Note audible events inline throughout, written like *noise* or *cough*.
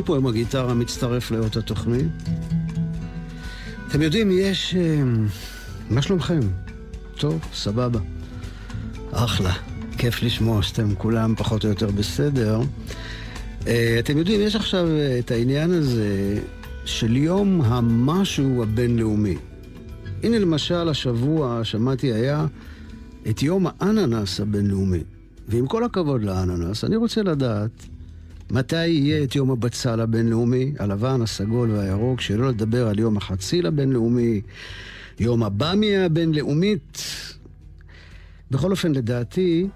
אני פה עם הגיטרה, מצטרף לאות התוכנית. אתם יודעים, יש... אה, מה שלומכם? טוב, סבבה. אחלה. כיף לשמוע שאתם כולם פחות או יותר בסדר. אה, אתם יודעים, יש עכשיו את העניין הזה של יום המשהו הבינלאומי. הנה למשל, השבוע, שמעתי, היה את יום האננס הבינלאומי. ועם כל הכבוד לאננס, אני רוצה לדעת מתי יהיה את יום הבצל הבינלאומי, הלבן, הסגול והירוק, שלא לדבר על יום החציל הבינלאומי, יום הבמיה הבינלאומית. בכל אופן, לדעתי,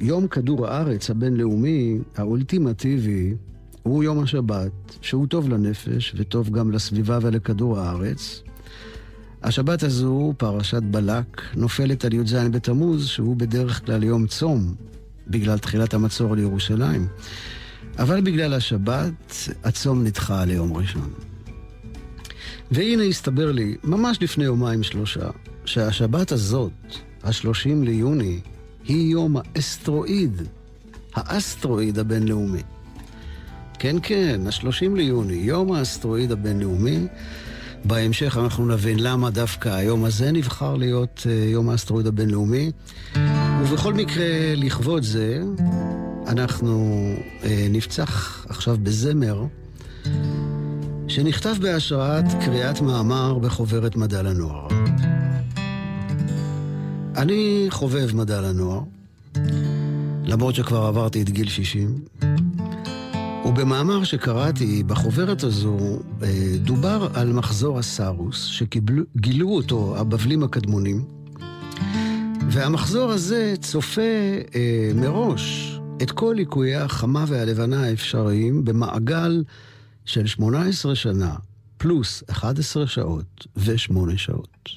יום כדור הארץ הבינלאומי, האולטימטיבי, הוא יום השבת, שהוא טוב לנפש וטוב גם לסביבה ולכדור הארץ. השבת הזו, פרשת בלק, נופלת על י"ז בתמוז, שהוא בדרך כלל יום צום, בגלל תחילת המצור לירושלים. אבל בגלל השבת, הצום נדחה ליום ראשון. והנה הסתבר לי, ממש לפני יומיים שלושה, שהשבת הזאת, השלושים ליוני, היא יום האסטרואיד, האסטרואיד הבינלאומי. כן, כן, השלושים ליוני, יום האסטרואיד הבינלאומי. בהמשך אנחנו נבין למה דווקא היום הזה נבחר להיות uh, יום האסטרואיד הבינלאומי. ובכל מקרה, לכבוד זה, אנחנו uh, נפצח עכשיו בזמר שנכתב בהשראת קריאת מאמר בחוברת מדע לנוער. אני חובב מדע לנוער, למרות שכבר עברתי את גיל 60. ובמאמר שקראתי בחוברת הזו, אה, דובר על מחזור הסארוס, שגילו אותו הבבלים הקדמונים, והמחזור הזה צופה אה, מראש את כל ליקויי החמה והלבנה האפשריים במעגל של 18 שנה, פלוס 11 שעות ו-8 שעות.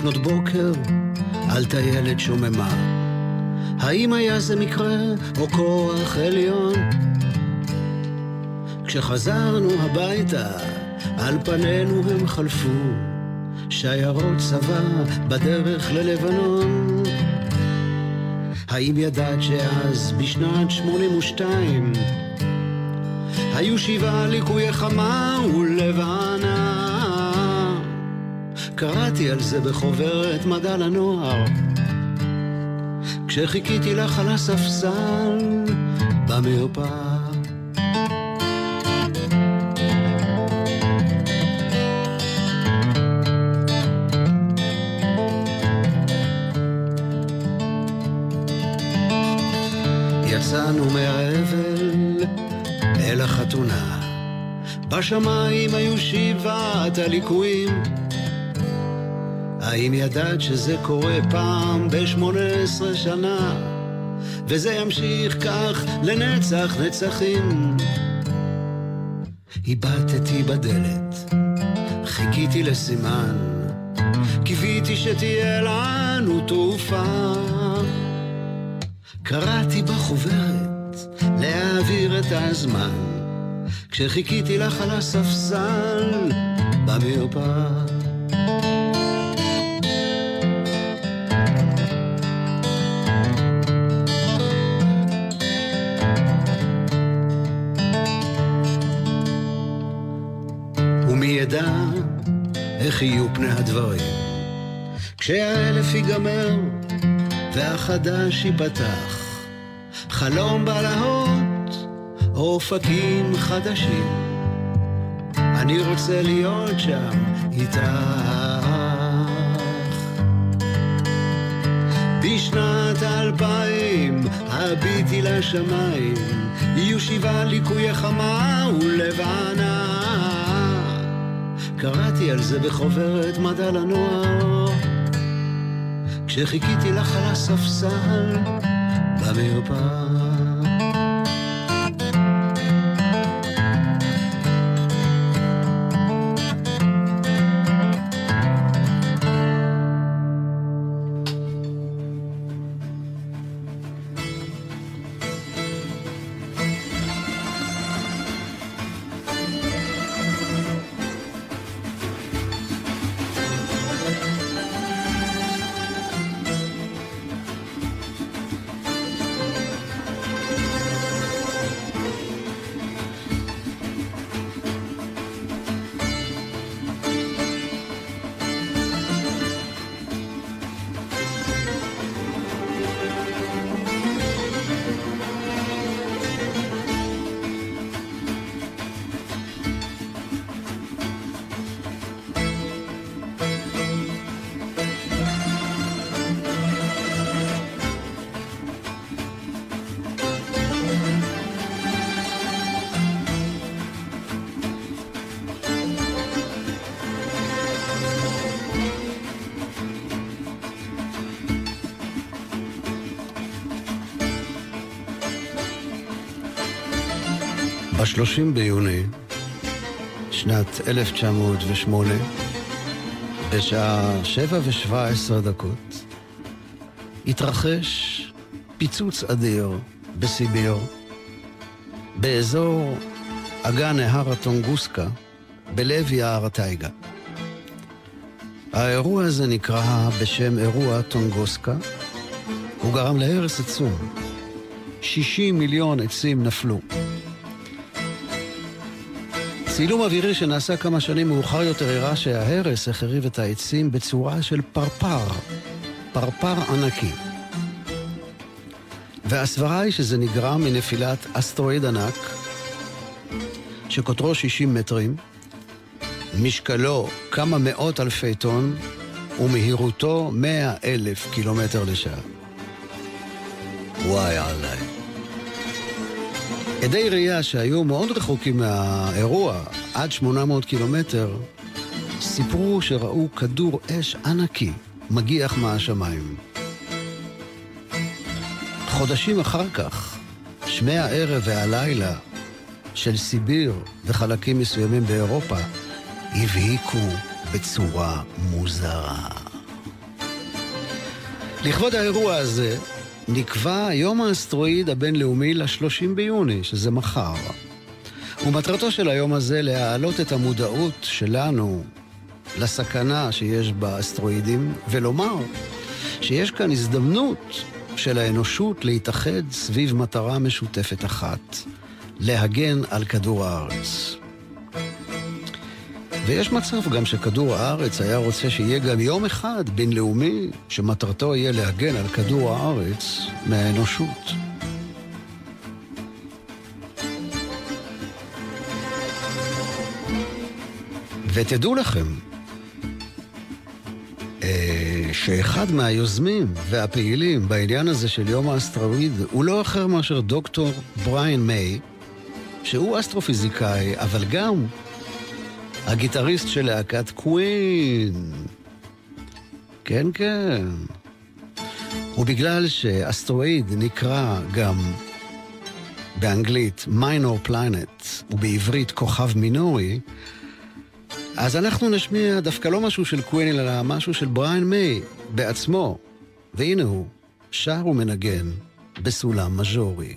לפנות בוקר על טיילת שוממה. האם היה זה מקרה או כוח עליון? כשחזרנו הביתה, על פנינו הם חלפו, שיירות צבא בדרך ללבנון. האם ידעת שאז, בשנת 82, היו שבעה ליקויי חמה ולבנה? קראתי על זה בחוברת מדע לנוער. כשחיכיתי לך על הספסל במרפאה. יצאנו מהאבל אל החתונה. בשמיים היו שבעת הליקויים האם ידעת שזה קורה פעם ב-18 שנה? וזה ימשיך כך לנצח נצחים. הבטתי בדלת, חיכיתי לסימן, קיוויתי שתהיה לנו תרופה. קראתי בחוברת להעביר את הזמן, כשחיכיתי לך על הספסל במרפאה. איך יהיו פני הדברים. כשהאלף ייגמר והחדש ייפתח, חלום בלהות, אופקים חדשים. אני רוצה להיות שם איתך. בשנת אלפיים הביטי לשמיים, יהיו שבעה ליקויי חמה ולבנה. קראתי על זה בחוברת מדע לנוער, כשחיכיתי לך על הספסל במרפאה. ב-30 ביוני שנת 1908, בשעה שבע ושבע עשרה דקות, התרחש פיצוץ אדיר בסיביר, באזור אגן נהר הטונגוסקה, בלב יער הטייגה. האירוע הזה נקרא בשם אירוע טונגוסקה. הוא גרם להרס עצום. 60 מיליון עצים נפלו. צילום אווירי שנעשה כמה שנים מאוחר יותר הראה שההרס החריב את העצים בצורה של פרפר, פרפר ענקי. והסברה היא שזה נגרם מנפילת אסטרואיד ענק, שקוטרו 60 מטרים, משקלו כמה מאות אלפי טון, ומהירותו 100 אלף קילומטר לשעה. וואי עליי. עדי ראייה שהיו מאוד רחוקים מהאירוע, עד 800 קילומטר, סיפרו שראו כדור אש ענקי מגיח מהשמיים. חודשים אחר כך, שמי הערב והלילה של סיביר וחלקים מסוימים באירופה הבהיקו בצורה מוזרה. לכבוד האירוע הזה, נקבע יום האסטרואיד הבינלאומי ל-30 ביוני, שזה מחר. ומטרתו של היום הזה להעלות את המודעות שלנו לסכנה שיש באסטרואידים, ולומר שיש כאן הזדמנות של האנושות להתאחד סביב מטרה משותפת אחת, להגן על כדור הארץ. ויש מצב גם שכדור הארץ היה רוצה שיהיה גם יום אחד בינלאומי שמטרתו יהיה להגן על כדור הארץ מהאנושות. ותדעו לכם אה, שאחד מהיוזמים והפעילים בעניין הזה של יום האסטרואיד הוא לא אחר מאשר דוקטור בריין מיי, שהוא אסטרופיזיקאי, אבל גם הגיטריסט של להקת קווין. כן, כן. ובגלל שאסטרואיד נקרא גם באנגלית מיינור פלנט, ובעברית כוכב מינורי, אז אנחנו נשמיע דווקא לא משהו של קווין, אלא משהו של בריין מיי בעצמו. והנה הוא, שר ומנגן בסולם מז'ורי.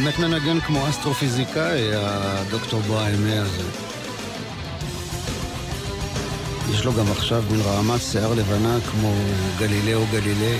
באמת מנגן כמו אסטרופיזיקאי, הדוקטור בוהאמה הזה. יש לו גם עכשיו מין רעמת שיער לבנה כמו גלילאו גלילי.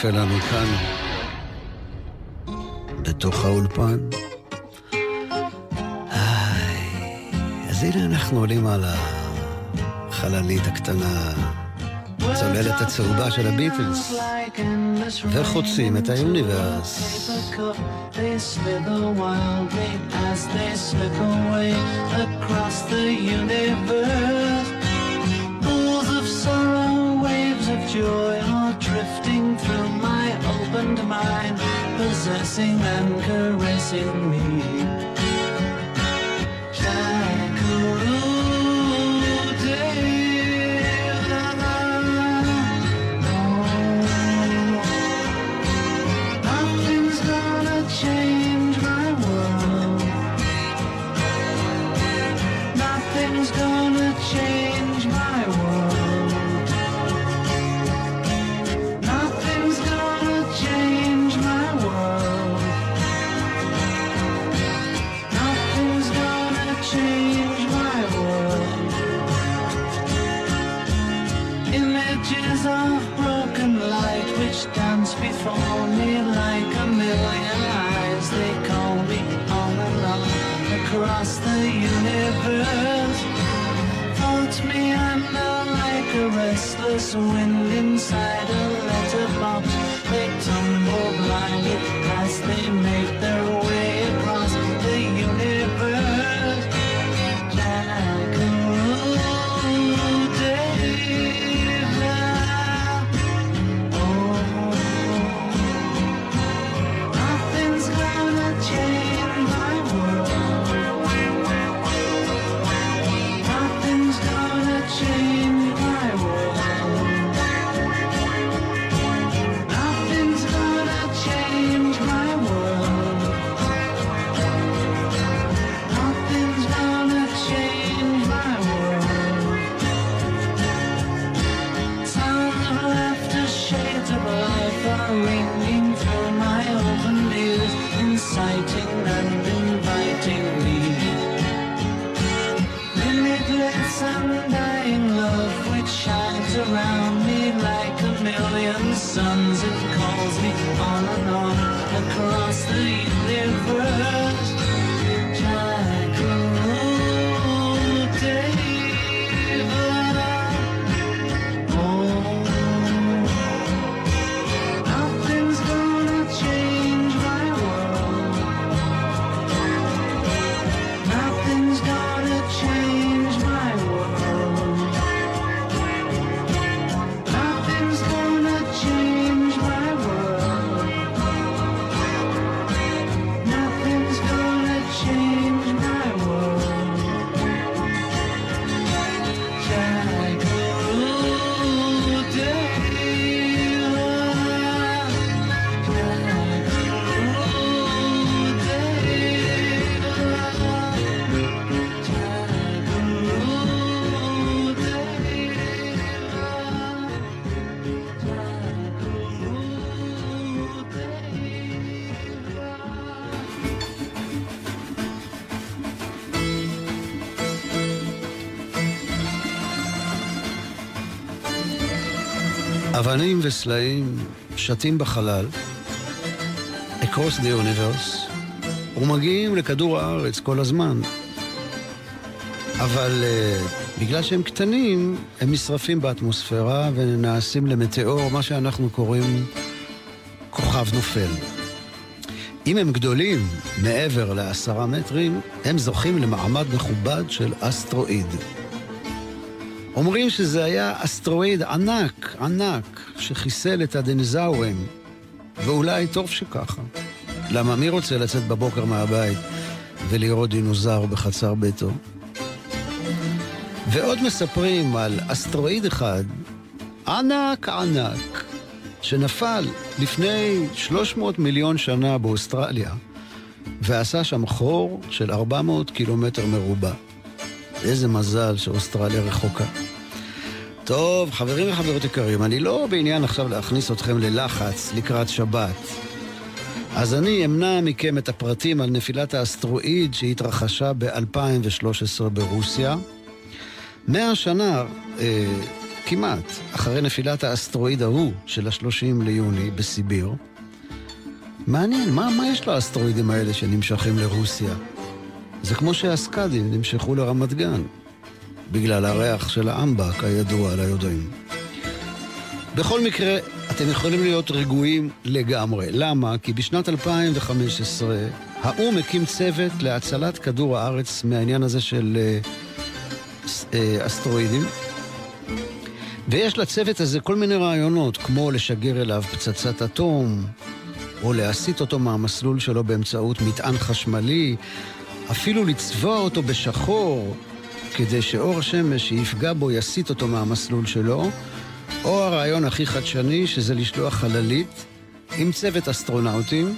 שנופל לנו כאן, בתוך האולפן. איי, אז הנה אנחנו עולים על החללית הקטנה, הצוללת הצהובה של הביטלס, וחוצים את האוניברס. joy drifting through my opened mind, possessing and caressing me. when אבנים וסלעים שתים בחלל, across the universe, ומגיעים לכדור הארץ כל הזמן. אבל uh, בגלל שהם קטנים, הם נשרפים באטמוספירה ונעשים למטאור, מה שאנחנו קוראים כוכב נופל. אם הם גדולים מעבר לעשרה מטרים, הם זוכים למעמד מכובד של אסטרואיד. אומרים שזה היה אסטרואיד ענק, ענק, שחיסל את הדינזאורים, ואולי טוב שככה. למה מי רוצה לצאת בבוקר מהבית ולראות דינוזאור בחצר ביתו? ועוד מספרים על אסטרואיד אחד, ענק ענק, שנפל לפני 300 מיליון שנה באוסטרליה, ועשה שם חור של 400 קילומטר מרובע. איזה מזל שאוסטרליה רחוקה. טוב, חברים וחברות יקרים, אני לא בעניין עכשיו להכניס אתכם ללחץ לקראת שבת. אז אני אמנע מכם את הפרטים על נפילת האסטרואיד שהתרחשה ב-2013 ברוסיה. מאה שנה, אה, כמעט, אחרי נפילת האסטרואיד ההוא של ה-30 ליוני בסיביר. מעניין, מה, מה יש לאסטרואידים האלה שנמשכים לרוסיה? זה כמו שהסקאדים נמשכו לרמת גן, בגלל הריח של האמבק הידוע ליודעים. בכל מקרה, אתם יכולים להיות רגועים לגמרי. למה? כי בשנת 2015 האו"ם הקים צוות להצלת כדור הארץ מהעניין הזה של אה, אה, אסטרואידים. ויש לצוות הזה כל מיני רעיונות, כמו לשגר אליו פצצת אטום, או להסיט אותו מהמסלול שלו באמצעות מטען חשמלי, אפילו לצבוע אותו בשחור, כדי שאור השמש שיפגע בו יסיט אותו מהמסלול שלו, או הרעיון הכי חדשני, שזה לשלוח חללית עם צוות אסטרונאוטים,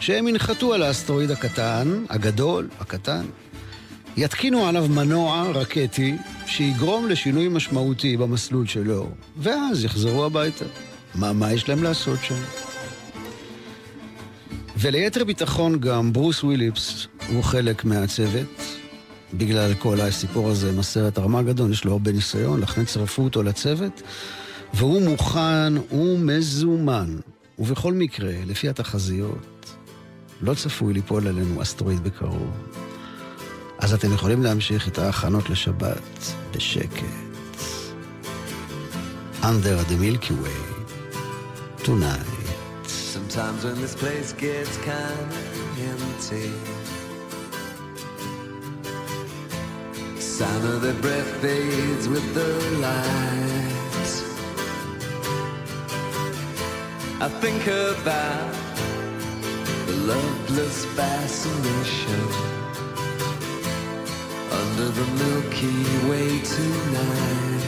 שהם ינחתו על האסטרואיד הקטן, הגדול, הקטן, יתקינו עליו מנוע רקטי שיגרום לשינוי משמעותי במסלול שלו, ואז יחזרו הביתה. מה, מה יש להם לעשות שם? וליתר ביטחון גם ברוס וויליפס הוא חלק מהצוות, בגלל כל הסיפור הזה עם הסרט ארמגדון, יש לו הרבה ניסיון, לכן צרפו אותו לצוות, והוא מוכן, הוא מזומן. ובכל מקרה, לפי התחזיות, לא צפוי ליפול עלינו אסטרואיד בקרוב. אז אתם יכולים להמשיך את ההכנות לשבת בשקט. Under the Milky Way, tonight. Sometimes when this place gets kind of empty Sound of their breath fades with the light I think about the loveless fascination under the Milky Way tonight.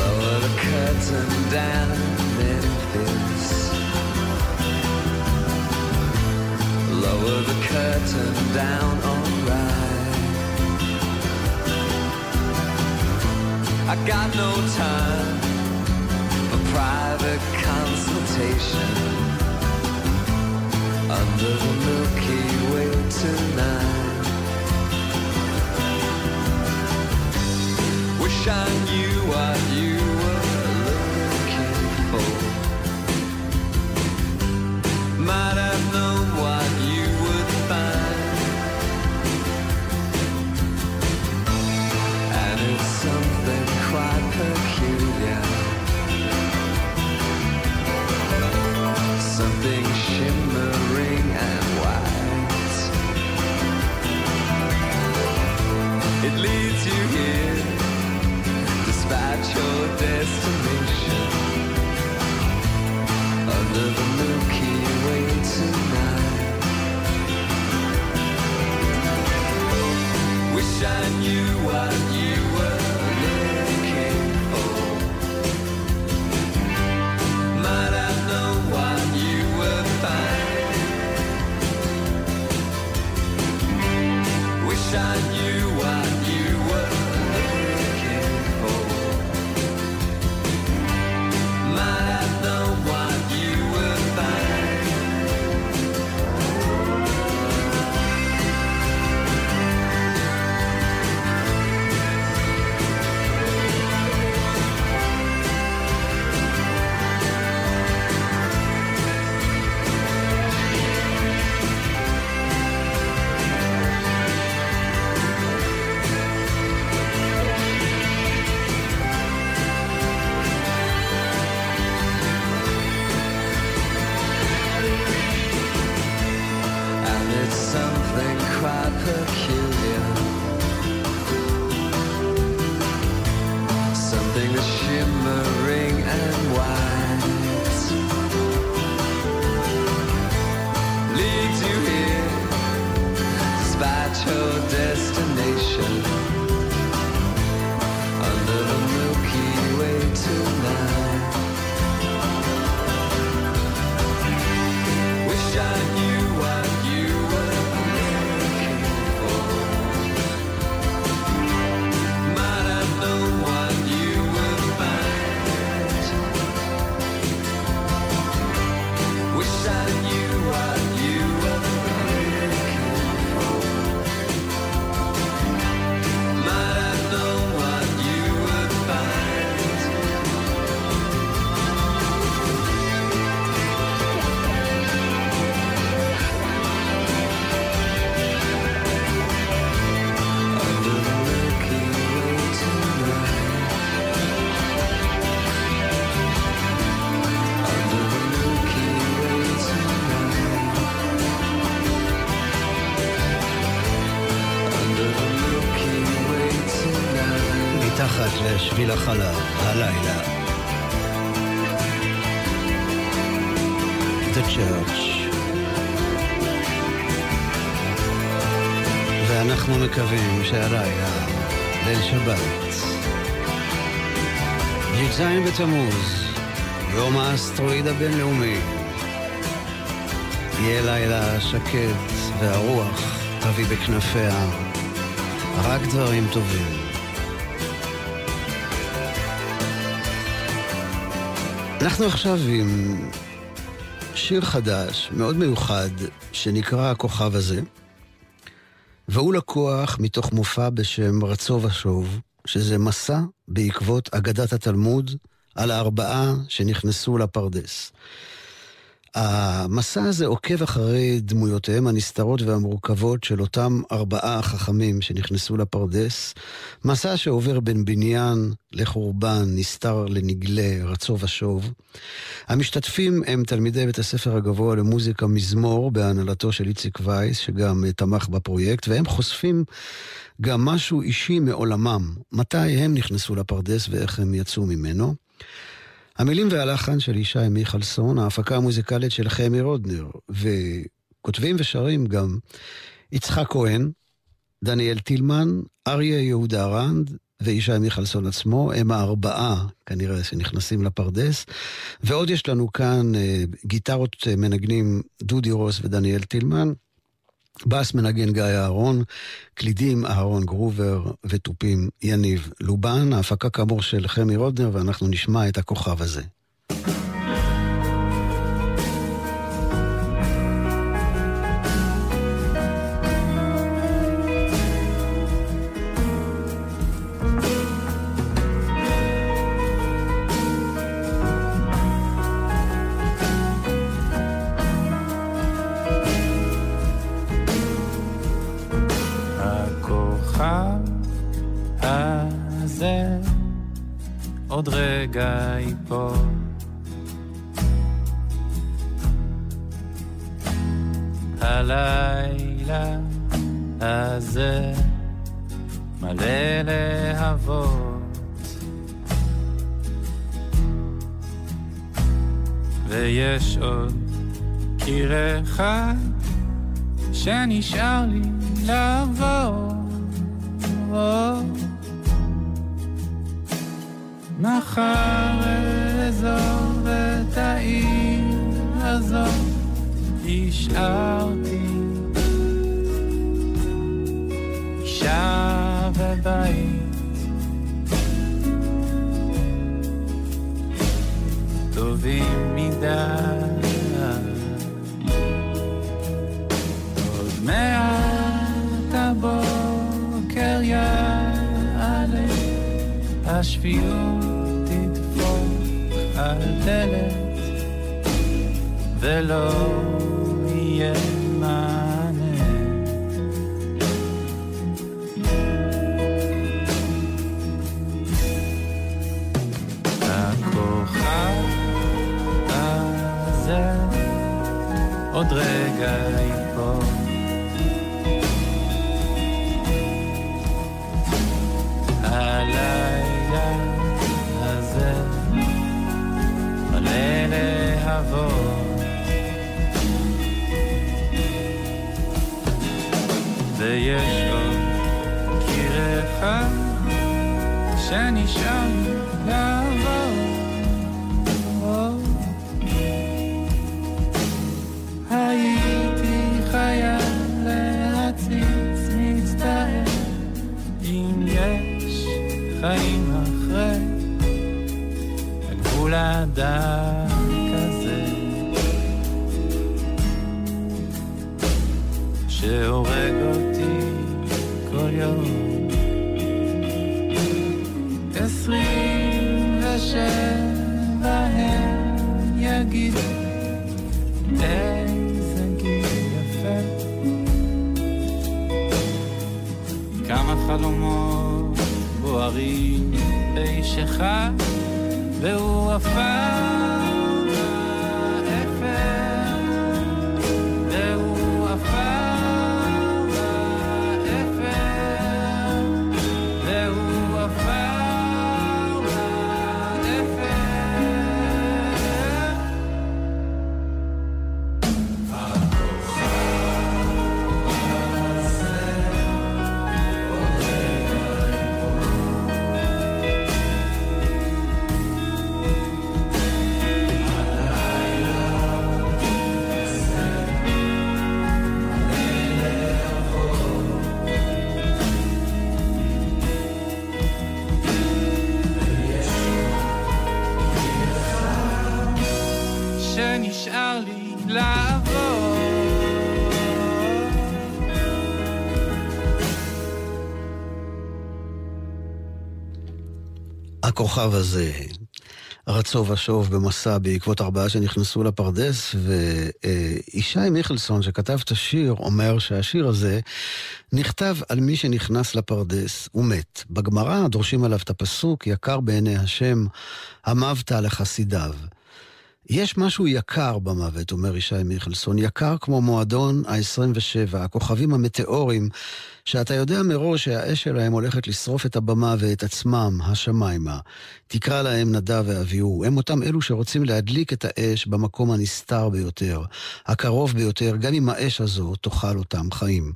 Lower the curtain down Memphis. Lower the curtain down, alright. I got no time for private consultation under the Milky Way tonight. Wish I knew what you בתמוז, יום האסטרואיד הבינלאומי, יהיה לילה שקט והרוח תביא בכנפיה רק דברים טובים. אנחנו עכשיו עם שיר חדש, מאוד מיוחד, שנקרא הכוכב הזה, והוא לקוח מתוך מופע בשם רצו ושוב, שזה מסע בעקבות אגדת התלמוד על הארבעה שנכנסו לפרדס. המסע הזה עוקב אחרי דמויותיהם הנסתרות והמורכבות של אותם ארבעה חכמים שנכנסו לפרדס. מסע שעובר בין בניין לחורבן, נסתר לנגלה, רצו ושוב. המשתתפים הם תלמידי בית הספר הגבוה למוזיקה מזמור בהנהלתו של איציק וייס, שגם תמך בפרויקט, והם חושפים גם משהו אישי מעולמם. מתי הם נכנסו לפרדס ואיך הם יצאו ממנו. המילים והלחן של ישי מיכלסון, ההפקה המוזיקלית של חמי רודנר, וכותבים ושרים גם יצחק כהן, דניאל טילמן, אריה יהודה רנד וישי מיכלסון עצמו, הם הארבעה כנראה שנכנסים לפרדס. ועוד יש לנו כאן אה, גיטרות אה, מנגנים דודי רוס ודניאל טילמן. בס מנגן גיא אהרון, קלידים אהרון גרובר ותופים יניב לובן, ההפקה כאמור של חמי רודנר ואנחנו נשמע את הכוכב הזה. עוד רגע ייפול. הלילה הזה מלא להבות ויש עוד קיר אחד שנשאר לי לעבור מחר אעזוב את העיר הזאת, השארתי אישה ובית טובים מדי. עוד מעט הבוקר יעלה השפיות על דלת ולא יהיה מענה. הכוכב הזה עוד רגע לעבור. ויש עוד קיר אחד שנשאר לעבור. הייתי חייב להציץ מצטער אם יש חיים אחרי הגבול הדק בוערים באיש אחד והוא עפר הכוכב הזה רצו ושוב במסע בעקבות ארבעה שנכנסו לפרדס, וישי מיכלסון שכתב את השיר אומר שהשיר הזה נכתב על מי שנכנס לפרדס ומת. בגמרא דורשים עליו את הפסוק, יקר בעיני השם, המבת לחסידיו. יש משהו יקר במוות, אומר ישי מיכלסון, יקר כמו מועדון ה-27, הכוכבים המטאורים, שאתה יודע מראש שהאש שלהם הולכת לשרוף את הבמה ואת עצמם, השמיימה. תקרא להם נדב ואביהו, הם אותם אלו שרוצים להדליק את האש במקום הנסתר ביותר, הקרוב ביותר, גם אם האש הזו תאכל אותם חיים.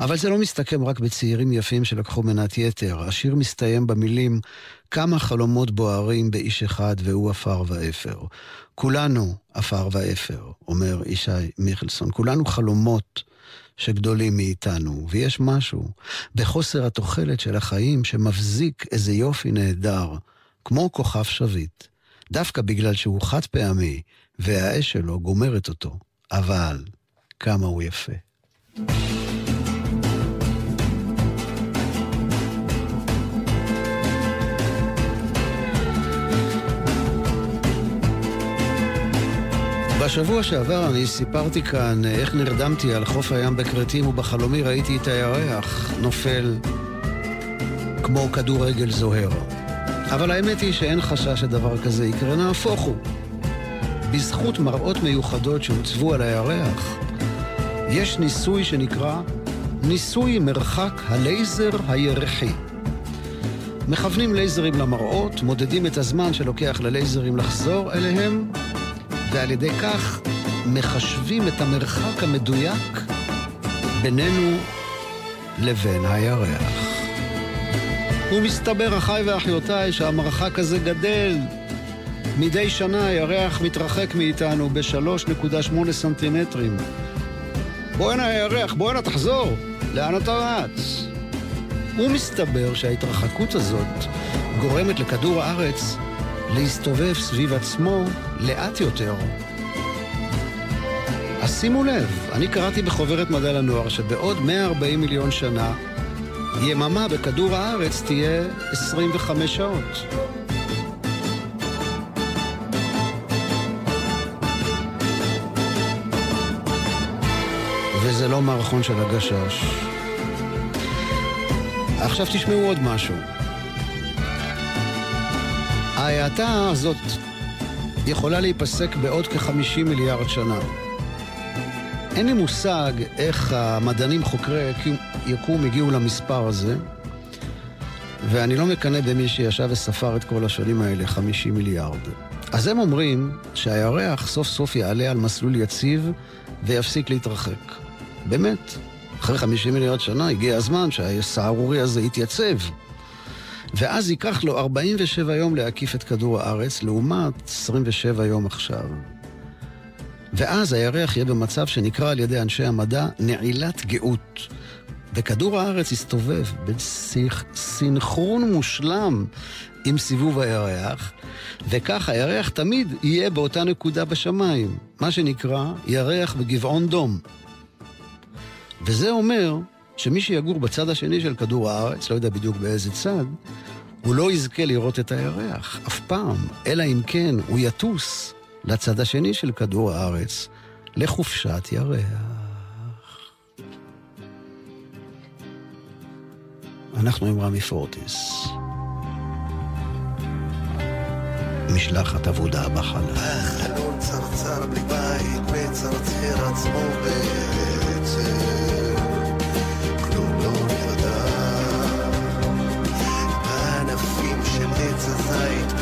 אבל זה לא מסתכם רק בצעירים יפים שלקחו מנת יתר, השיר מסתיים במילים כמה חלומות בוערים באיש אחד והוא עפר ואפר. כולנו עפר ואפר, אומר ישי מיכלסון, כולנו חלומות שגדולים מאיתנו, ויש משהו בחוסר התוחלת של החיים שמבזיק איזה יופי נהדר, כמו כוכב שביט, דווקא בגלל שהוא חד פעמי והאש שלו גומרת אותו, אבל כמה הוא יפה. בשבוע שעבר אני סיפרתי כאן איך נרדמתי על חוף הים בכרתים ובחלומי ראיתי את הירח נופל כמו כדורגל זוהר. אבל האמת היא שאין חשש שדבר כזה יקרה, נהפוך הוא. בזכות מראות מיוחדות שהוצבו על הירח, יש ניסוי שנקרא ניסוי מרחק הלייזר הירחי. מכוונים לייזרים למראות, מודדים את הזמן שלוקח ללייזרים לחזור אליהם, ועל ידי כך מחשבים את המרחק המדויק בינינו לבין הירח. ומסתבר, אחיי ואחיותיי, שהמרחק הזה גדל. מדי שנה הירח מתרחק מאיתנו ב-3.8 סנטימטרים. בוא הנה הירח, בוא הנה תחזור, לאן אתה רץ? ומסתבר שההתרחקות הזאת גורמת לכדור הארץ להסתובב סביב עצמו לאט יותר. אז שימו לב, אני קראתי בחוברת מדע לנוער שבעוד 140 מיליון שנה, יממה בכדור הארץ תהיה 25 שעות. וזה לא מערכון של הגשש. עכשיו תשמעו עוד משהו. ההאטה הזאת יכולה להיפסק בעוד כ-50 מיליארד שנה. אין לי מושג איך המדענים חוקרי יקום הגיעו למספר הזה, ואני לא מקנא במי שישב וספר את כל השנים האלה, 50 מיליארד. אז הם אומרים שהירח סוף סוף יעלה על מסלול יציב ויפסיק להתרחק. באמת, אחרי 50 מיליארד שנה הגיע הזמן שהסהרורי הזה יתייצב. ואז ייקח לו 47 יום להקיף את כדור הארץ, לעומת 27 יום עכשיו. ואז הירח יהיה במצב שנקרא על ידי אנשי המדע נעילת גאות. וכדור הארץ יסתובב בסינכרון מושלם עם סיבוב הירח, וכך הירח תמיד יהיה באותה נקודה בשמיים, מה שנקרא ירח בגבעון דום. וזה אומר שמי שיגור בצד השני של כדור הארץ, לא יודע בדיוק באיזה צד, הוא לא יזכה לראות את הירח, אף פעם, אלא אם כן הוא יטוס לצד השני של כדור הארץ, לחופשת ירח. אנחנו עם רמי פורטיס. משלחת עבודה בחלל. החלון צרצר בלי מצרצר עצמו בעצם.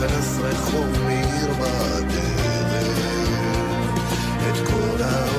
פרס רחוב מאיר בדרך. את כל העולם.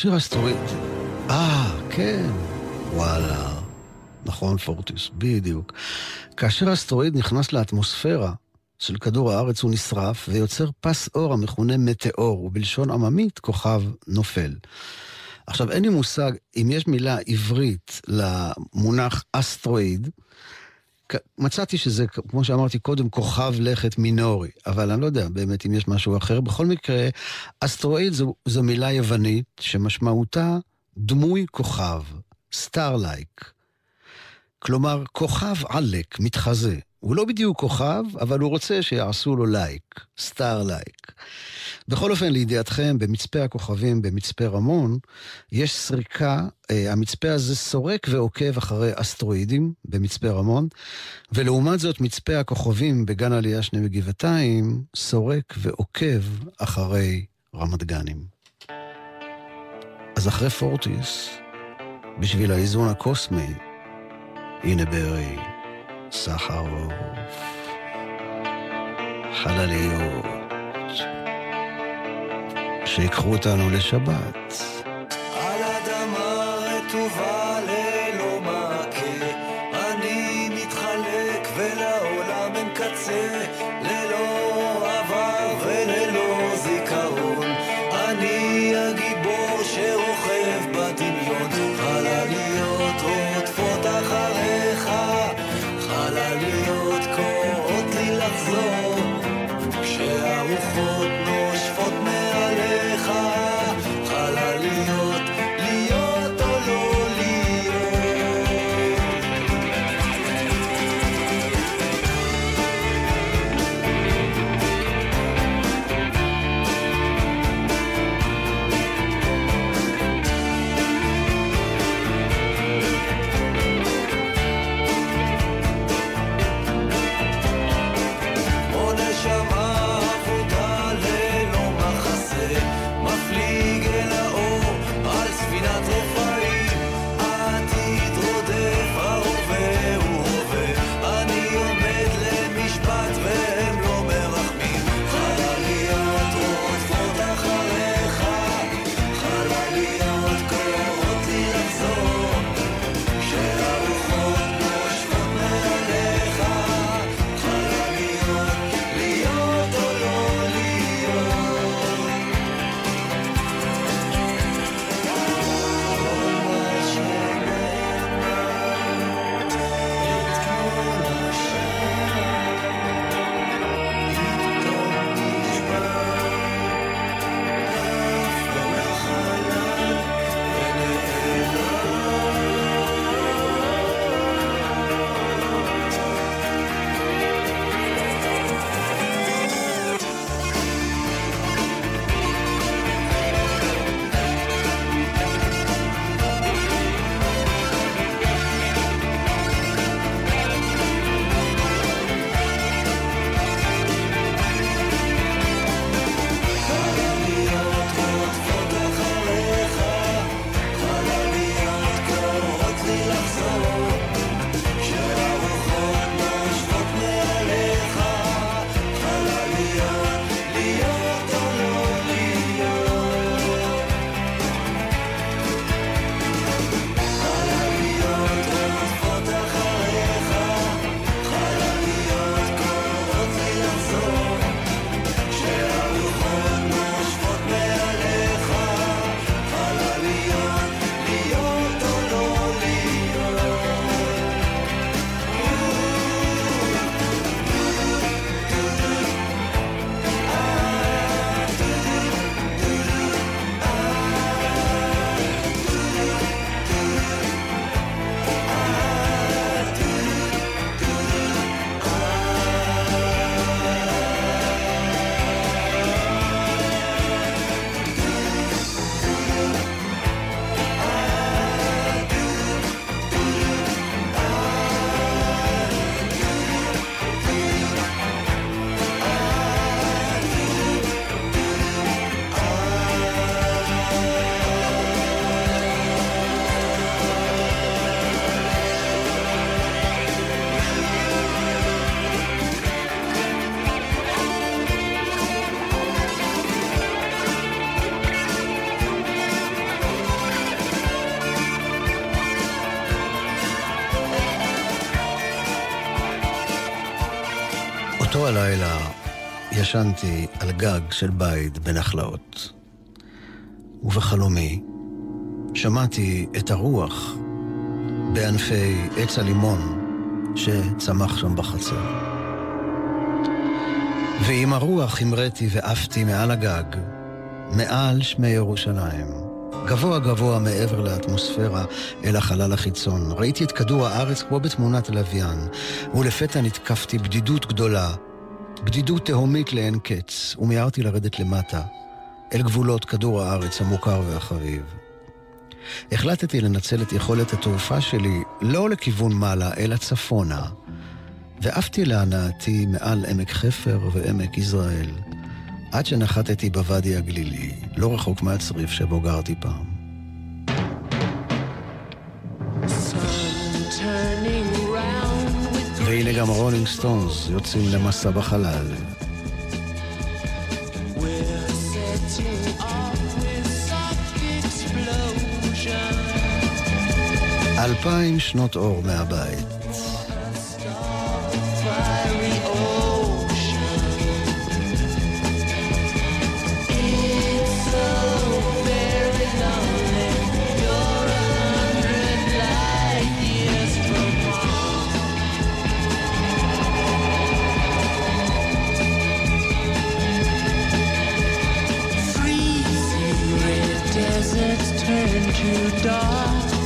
כאשר אסטרואיד... אה, כן, וואלה. נכון, פורטיס, בדיוק. כאשר אסטרואיד נכנס לאטמוספירה של כדור הארץ, הוא נשרף ויוצר פס אור המכונה מטאור, ובלשון עממית, כוכב נופל. עכשיו, אין לי מושג אם יש מילה עברית למונח אסטרואיד, מצאתי שזה, כמו שאמרתי קודם, כוכב לכת מינורי, אבל אני לא יודע באמת אם יש משהו אחר. בכל מקרה, אסטרואיד זו, זו מילה יוונית שמשמעותה דמוי כוכב, starlike. כלומר, כוכב עלק, מתחזה. הוא לא בדיוק כוכב, אבל הוא רוצה שיעשו לו לייק, star like. בכל אופן, לידיעתכם, במצפה הכוכבים במצפה רמון, יש סריקה, אה, המצפה הזה סורק ועוקב אחרי אסטרואידים במצפה רמון, ולעומת זאת, מצפה הכוכבים בגן עלייה שני בגבעתיים, סורק ועוקב אחרי רמת גנים. אז אחרי פורטיס, בשביל האיזון הקוסמי, הנה ברי, סחרוף, חלליות, שיקחו אותנו לשבת. ישנתי על גג של בית בנחלאות, ובחלומי שמעתי את הרוח בענפי עץ הלימון שצמח שם בחצר. ועם הרוח המראתי ועפתי מעל הגג, מעל שמי ירושלים. גבוה גבוה מעבר לאטמוספירה אל החלל החיצון. ראיתי את כדור הארץ כמו בתמונת לוויין, ולפתע נתקפתי בדידות גדולה, בדידות תהומית לאין קץ, ומיהרתי לרדת למטה, אל גבולות כדור הארץ המוכר והחביב. החלטתי לנצל את יכולת התעופה שלי לא לכיוון מעלה, אלא צפונה, ועפתי להנאתי מעל עמק חפר ועמק יזרעאל, עד שנחתתי בוואדי הגלילי, לא רחוק מהצריף שבו גרתי פעם. והנה גם Rolling Stones יוצאים למסע בחלל. אלפיים שנות אור מהבית. turn to dust.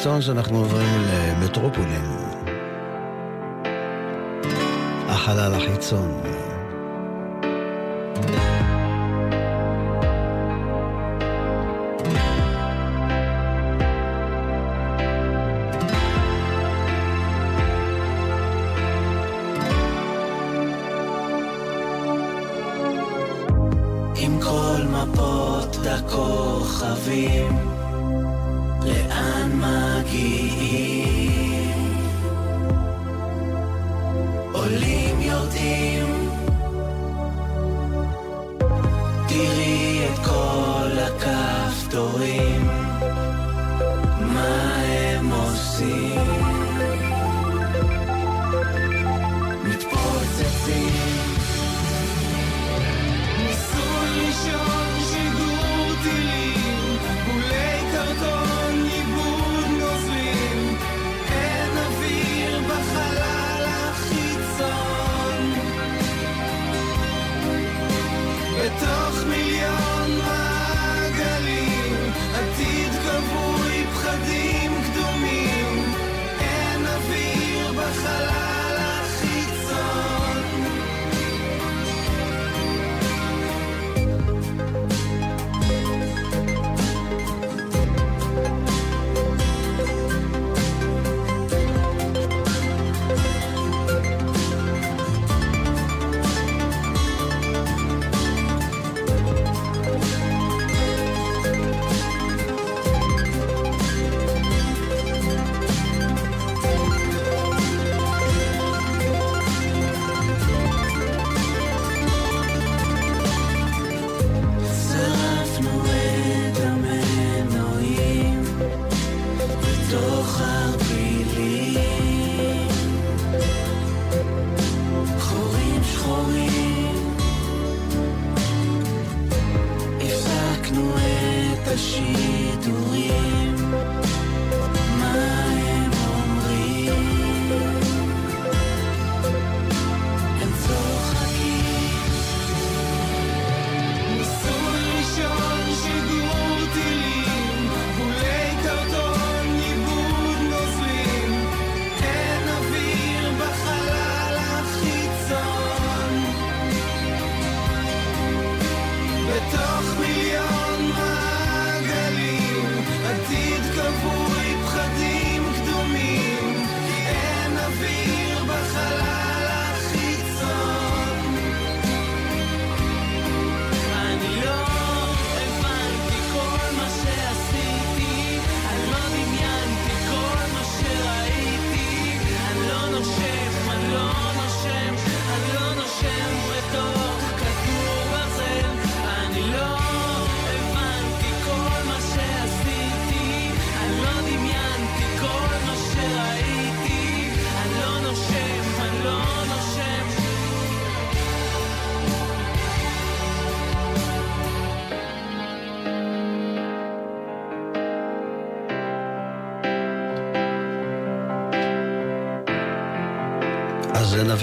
סטונס אנחנו עוברים למטרופולין. החלל החיצון.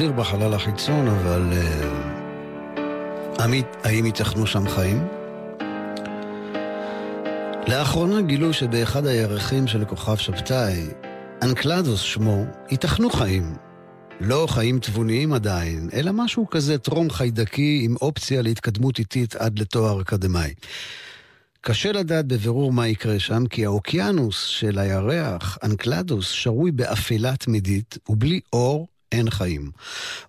נביר בחלל החיצון, אבל... Uh, עמית, האם ייתכנו שם חיים? לאחרונה גילו שבאחד הירחים של כוכב שבתאי, אנקלדוס שמו, ייתכנו חיים. לא חיים תבוניים עדיין, אלא משהו כזה טרום חיידקי עם אופציה להתקדמות איטית עד לתואר אקדמאי. קשה לדעת בבירור מה יקרה שם, כי האוקיינוס של הירח, אנקלדוס, שרוי באפלה תמידית ובלי אור אין חיים.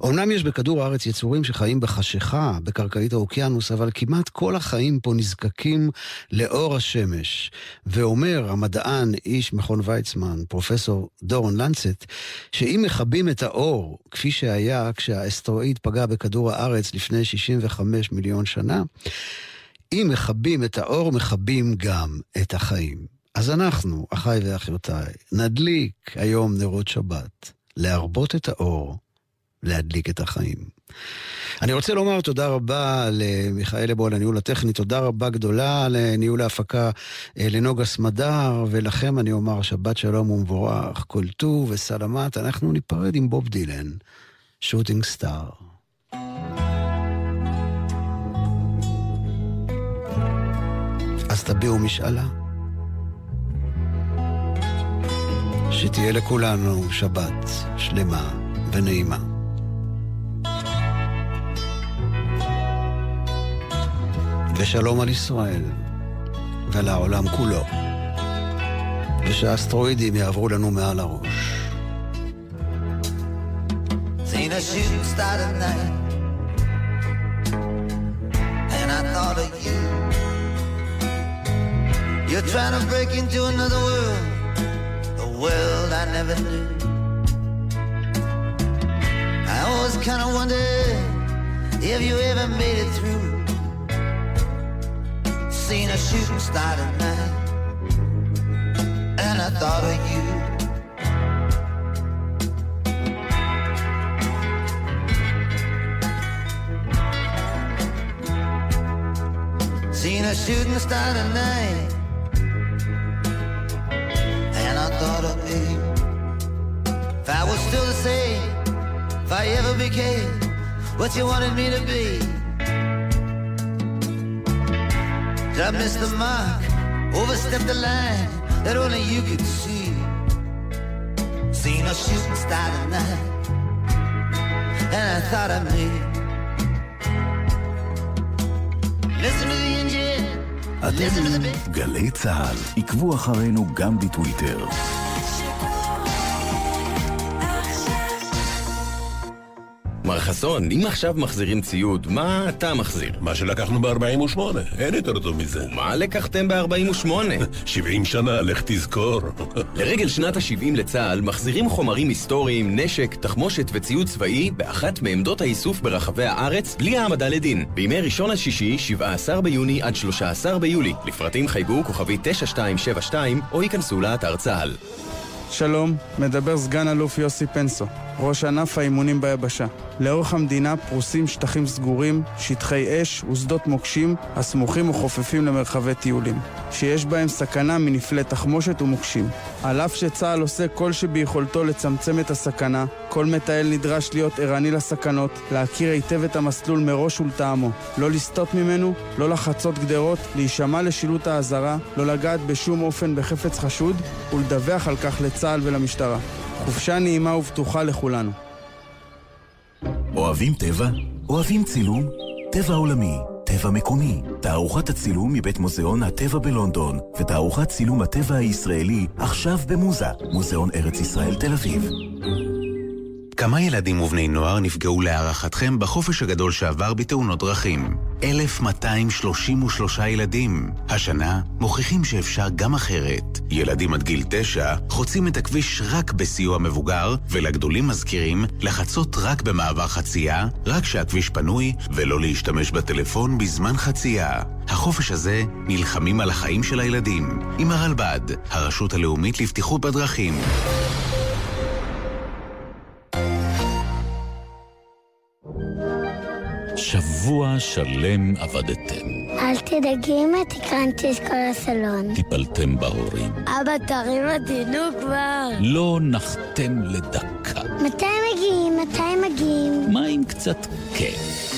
אמנם יש בכדור הארץ יצורים שחיים בחשיכה, בקרקעית האוקיינוס, אבל כמעט כל החיים פה נזקקים לאור השמש. ואומר המדען, איש מכון ויצמן, פרופסור דורון לנצט, שאם מכבים את האור, כפי שהיה כשהאסטרואיד פגע בכדור הארץ לפני 65 מיליון שנה, אם מכבים את האור, מכבים גם את החיים. אז אנחנו, אחיי ואחיותיי, נדליק היום נרות שבת. להרבות את האור, להדליק את החיים. אני רוצה לומר תודה רבה למיכאל אבו על הניהול הטכני, תודה רבה גדולה לניהול ההפקה אה, לנוגה סמדר, ולכם אני אומר שבת שלום ומבורך, כל טוב וסלמת, אנחנו ניפרד עם בוב דילן, שוטינג סטאר. אז תביעו משאלה. שתהיה לכולנו שבת שלמה ונעימה. ושלום על ישראל ועל העולם כולו, ושהאסטרואידים יעברו לנו מעל הראש. You're trying to break into another world world I never knew. I always kind of wondered if you ever made it through. Seen a shooting star tonight, and I thought of you. Seen a shooting star tonight If I was still the same, if I ever became what you wanted me to be. Did I miss the mark, overstep the line that only you could see? Seen a shooting star tonight, and I thought of me. Listen to the engine. אתם גלי צה"ל, עקבו אחרינו גם בטוויטר. מר חסון, אם עכשיו מחזירים ציוד, מה אתה מחזיר? מה שלקחנו ב-48, אין יותר טוב מזה. מה לקחתם ב-48? 70 שנה, לך תזכור. *laughs* לרגל שנת ה-70 לצה"ל, מחזירים חומרים היסטוריים, נשק, תחמושת וציוד צבאי באחת מעמדות האיסוף ברחבי הארץ, בלי העמדה לדין. בימי ראשון עד שישי, 17 ביוני עד 13 ביולי. לפרטים חייגו כוכבי 9272 או ייכנסו לאתר צה"ל. שלום, מדבר סגן אלוף יוסי פנסו, ראש ענף האימונים ביבשה. לאורך המדינה פרוסים שטחים סגורים, שטחי אש ושדות מוקשים הסמוכים וחופפים למרחבי טיולים, שיש בהם סכנה מנפלי תחמושת ומוקשים. על אף שצה"ל עושה כל שביכולתו לצמצם את הסכנה, כל מטייל נדרש להיות ערני לסכנות, להכיר היטב את המסלול מראש ולטעמו, לא לסטות ממנו, לא לחצות גדרות, להישמע לשילוט האזהרה, לא לגעת בשום אופן בחפץ חשוד, ולדווח על כך לצה"ל ולמשטרה. חופשה נעימה ובטוחה לכולנו. אוהבים טבע? אוהבים צילום? טבע עולמי, טבע מקומי, תערוכת הצילום מבית מוזיאון הטבע בלונדון, ותערוכת צילום הטבע הישראלי עכשיו במוזה, מוזיאון ארץ ישראל תל אביב. כמה ילדים ובני נוער נפגעו להערכתכם בחופש הגדול שעבר בתאונות דרכים? 1,233 ילדים. השנה מוכיחים שאפשר גם אחרת. ילדים עד גיל 9 חוצים את הכביש רק בסיוע מבוגר, ולגדולים מזכירים לחצות רק במעבר חצייה, רק כשהכביש פנוי, ולא להשתמש בטלפון בזמן חצייה. החופש הזה נלחמים על החיים של הילדים. עם הרלב"ד, הרשות הלאומית לבטיחות בדרכים. שבוע שלם עבדתם. אל תדאגי אמא, תקרנתי את כל הסלון. טיפלתם בהורים. אבא, תרים אותנו כבר. לא נחתם לדקה. מתי מגיעים? מתי מגיעים? מה עם קצת כיף?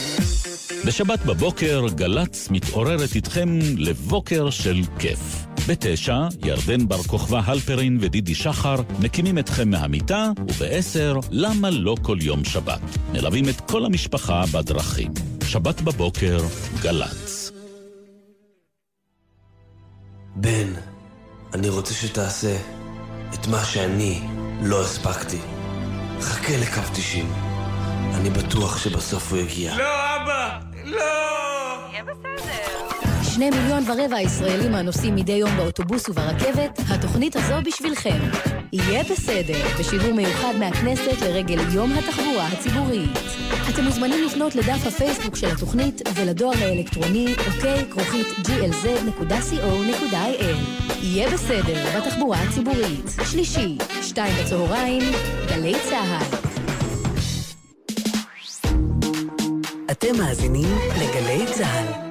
בשבת בבוקר גל"צ מתעוררת איתכם לבוקר של כיף. בתשע, ירדן בר כוכבא הלפרין ודידי שחר מקימים אתכם מהמיטה, ובעשר, למה לא כל יום שבת? מלווים את כל המשפחה בדרכים. שבת בבוקר, גל"צ. בן, אני רוצה שתעשה את מה שאני לא הספקתי. חכה לקו 90. אני בטוח שבסוף הוא יגיע. לא, אבא! לא! יהיה בסדר. שני מיליון ורבע ישראלים הנוסעים מדי יום באוטובוס וברכבת, התוכנית הזו בשבילכם. יהיה בסדר, בשידור מיוחד מהכנסת לרגל יום התחבורה הציבורית. אתם מוזמנים לפנות לדף הפייסבוק של התוכנית ולדואר האלקטרוני אוקיי כרוכית glz.co.il. יהיה בסדר בתחבורה הציבורית. שלישי, שתיים בצהריים, גלי צה"ל. אתם מאזינים לגלי צה"ל.